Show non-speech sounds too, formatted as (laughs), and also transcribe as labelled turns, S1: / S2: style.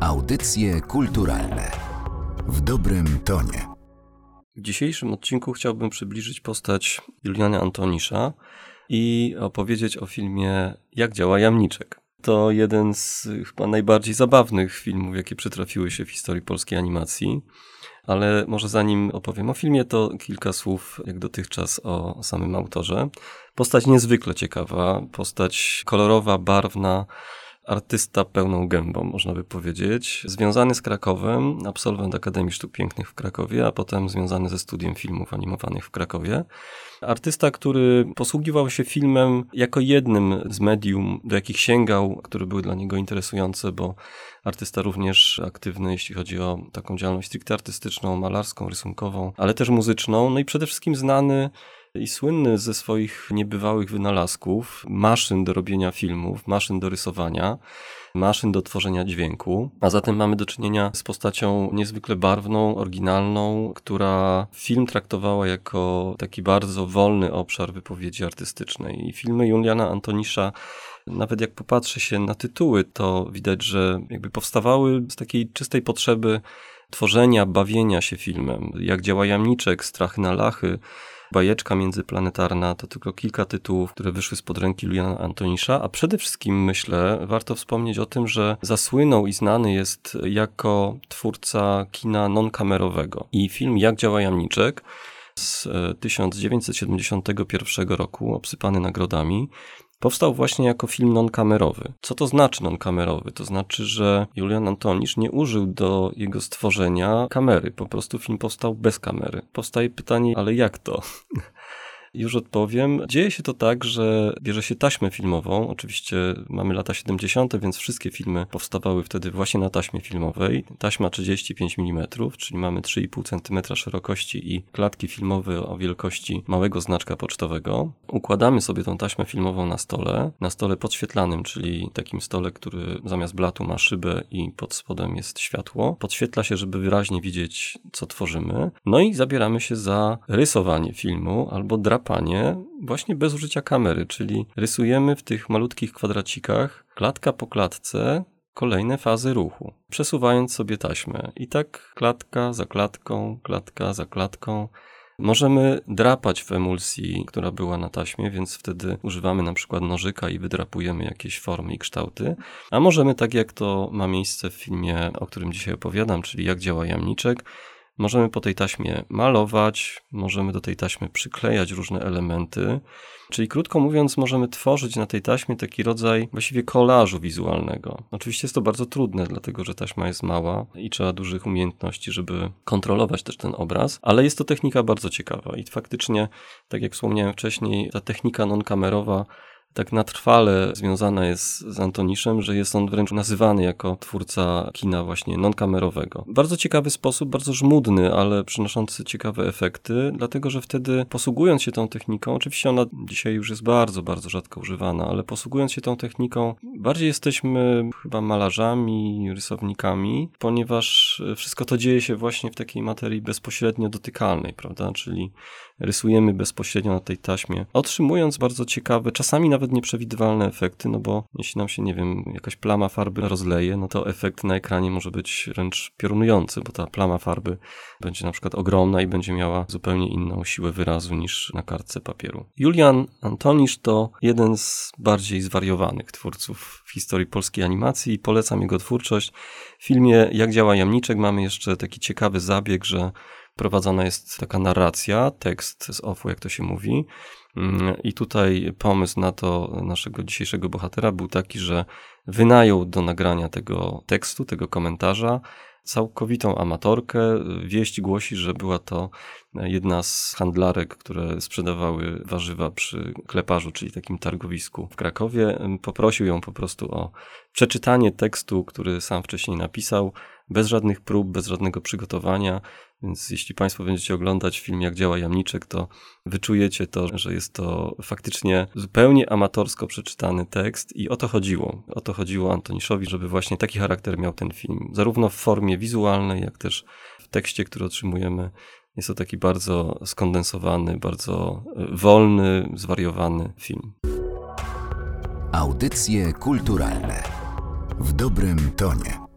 S1: Audycje kulturalne w dobrym tonie.
S2: W dzisiejszym odcinku chciałbym przybliżyć postać Juliana Antonisza i opowiedzieć o filmie Jak działa jamniczek. To jeden z chyba najbardziej zabawnych filmów, jakie przytrafiły się w historii polskiej animacji. Ale może zanim opowiem o filmie, to kilka słów, jak dotychczas, o samym autorze. Postać niezwykle ciekawa, postać kolorowa, barwna, artysta pełną gębą, można by powiedzieć. Związany z Krakowem, absolwent Akademii Sztuk Pięknych w Krakowie, a potem związany ze studiem filmów animowanych w Krakowie. Artysta, który posługiwał się filmem jako jednym z medium, do jakich sięgał, które były dla niego interesujące, bo artysta również aktywny, jeśli chodzi o taką działalność stricte artystyczną, malarską, rysunkową, ale też muzyczną, no i przede wszystkim znany i słynny ze swoich niebywałych wynalazków, maszyn do robienia filmów, maszyn do rysowania, maszyn do tworzenia dźwięku. A zatem mamy do czynienia z postacią niezwykle barwną, oryginalną, która film traktowała jako taki bardzo wolny obszar wypowiedzi artystycznej. I filmy Juliana Antonisza nawet jak popatrzy się na tytuły, to widać, że jakby powstawały z takiej czystej potrzeby tworzenia, bawienia się filmem. Jak działa jamniczek, strachy na lachy, Bajeczka międzyplanetarna to tylko kilka tytułów, które wyszły spod ręki Juliana Antonisza, a przede wszystkim myślę, warto wspomnieć o tym, że zasłynął i znany jest jako twórca kina non-kamerowego. I film Jak działa jamniczek z 1971 e, roku, obsypany nagrodami, powstał właśnie jako film non-kamerowy. Co to znaczy non-kamerowy? To znaczy, że Julian Antonisz nie użył do jego stworzenia kamery. Po prostu film powstał bez kamery. Powstaje pytanie, ale jak to? (laughs) Już odpowiem. Dzieje się to tak, że bierze się taśmę filmową. Oczywiście mamy lata 70., więc wszystkie filmy powstawały wtedy właśnie na taśmie filmowej. Taśma 35 mm, czyli mamy 3,5 cm szerokości i klatki filmowe o wielkości małego znaczka pocztowego. Układamy sobie tą taśmę filmową na stole, na stole podświetlanym, czyli takim stole, który zamiast blatu ma szybę i pod spodem jest światło. Podświetla się, żeby wyraźnie widzieć, co tworzymy. No i zabieramy się za rysowanie filmu albo drapanie drapanie właśnie bez użycia kamery, czyli rysujemy w tych malutkich kwadracikach klatka po klatce kolejne fazy ruchu, przesuwając sobie taśmę. I tak klatka za klatką, klatka za klatką. Możemy drapać w emulsji, która była na taśmie, więc wtedy używamy na przykład nożyka i wydrapujemy jakieś formy i kształty. A możemy, tak jak to ma miejsce w filmie, o którym dzisiaj opowiadam, czyli jak działa jamniczek, Możemy po tej taśmie malować, możemy do tej taśmy przyklejać różne elementy. Czyli krótko mówiąc, możemy tworzyć na tej taśmie taki rodzaj właściwie kolażu wizualnego. Oczywiście jest to bardzo trudne, dlatego że taśma jest mała i trzeba dużych umiejętności, żeby kontrolować też ten obraz, ale jest to technika bardzo ciekawa i faktycznie, tak jak wspomniałem wcześniej, ta technika non-kamerowa tak natrwale związana jest z Antoniszem, że jest on wręcz nazywany jako twórca kina właśnie non-kamerowego. Bardzo ciekawy sposób, bardzo żmudny, ale przynoszący ciekawe efekty, dlatego że wtedy posługując się tą techniką, oczywiście ona dzisiaj już jest bardzo, bardzo rzadko używana, ale posługując się tą techniką, bardziej jesteśmy chyba malarzami, rysownikami, ponieważ wszystko to dzieje się właśnie w takiej materii bezpośrednio dotykalnej, prawda? Czyli rysujemy bezpośrednio na tej taśmie, otrzymując bardzo ciekawe, czasami nawet nieprzewidywalne efekty, no bo jeśli nam się, nie wiem, jakaś plama farby rozleje, no to efekt na ekranie może być wręcz piorunujący, bo ta plama farby będzie na przykład ogromna i będzie miała zupełnie inną siłę wyrazu niż na kartce papieru. Julian Antonisz to jeden z bardziej zwariowanych twórców w historii polskiej animacji i polecam jego twórczość. W filmie Jak działa jamniczek mamy jeszcze taki ciekawy zabieg, że prowadzona jest taka narracja, tekst z ofu, jak to się mówi. Mm, I tutaj pomysł na to naszego dzisiejszego bohatera był taki, że wynajął do nagrania tego tekstu, tego komentarza całkowitą amatorkę. Wieść głosi, że była to jedna z handlarek, które sprzedawały warzywa przy kleparzu, czyli takim targowisku w Krakowie. Poprosił ją po prostu o przeczytanie tekstu, który sam wcześniej napisał, bez żadnych prób, bez żadnego przygotowania. Więc jeśli Państwo będziecie oglądać film Jak działa jamniczek, to wyczujecie to, że jest to faktycznie zupełnie amatorsko przeczytany tekst i o to chodziło. O to chodziło Antoniszowi, żeby właśnie taki charakter miał ten film. Zarówno w formie wizualnej, jak też w tekście, który otrzymujemy. Jest to taki bardzo skondensowany, bardzo e, wolny, zwariowany film.
S1: Audycje kulturalne w dobrym tonie.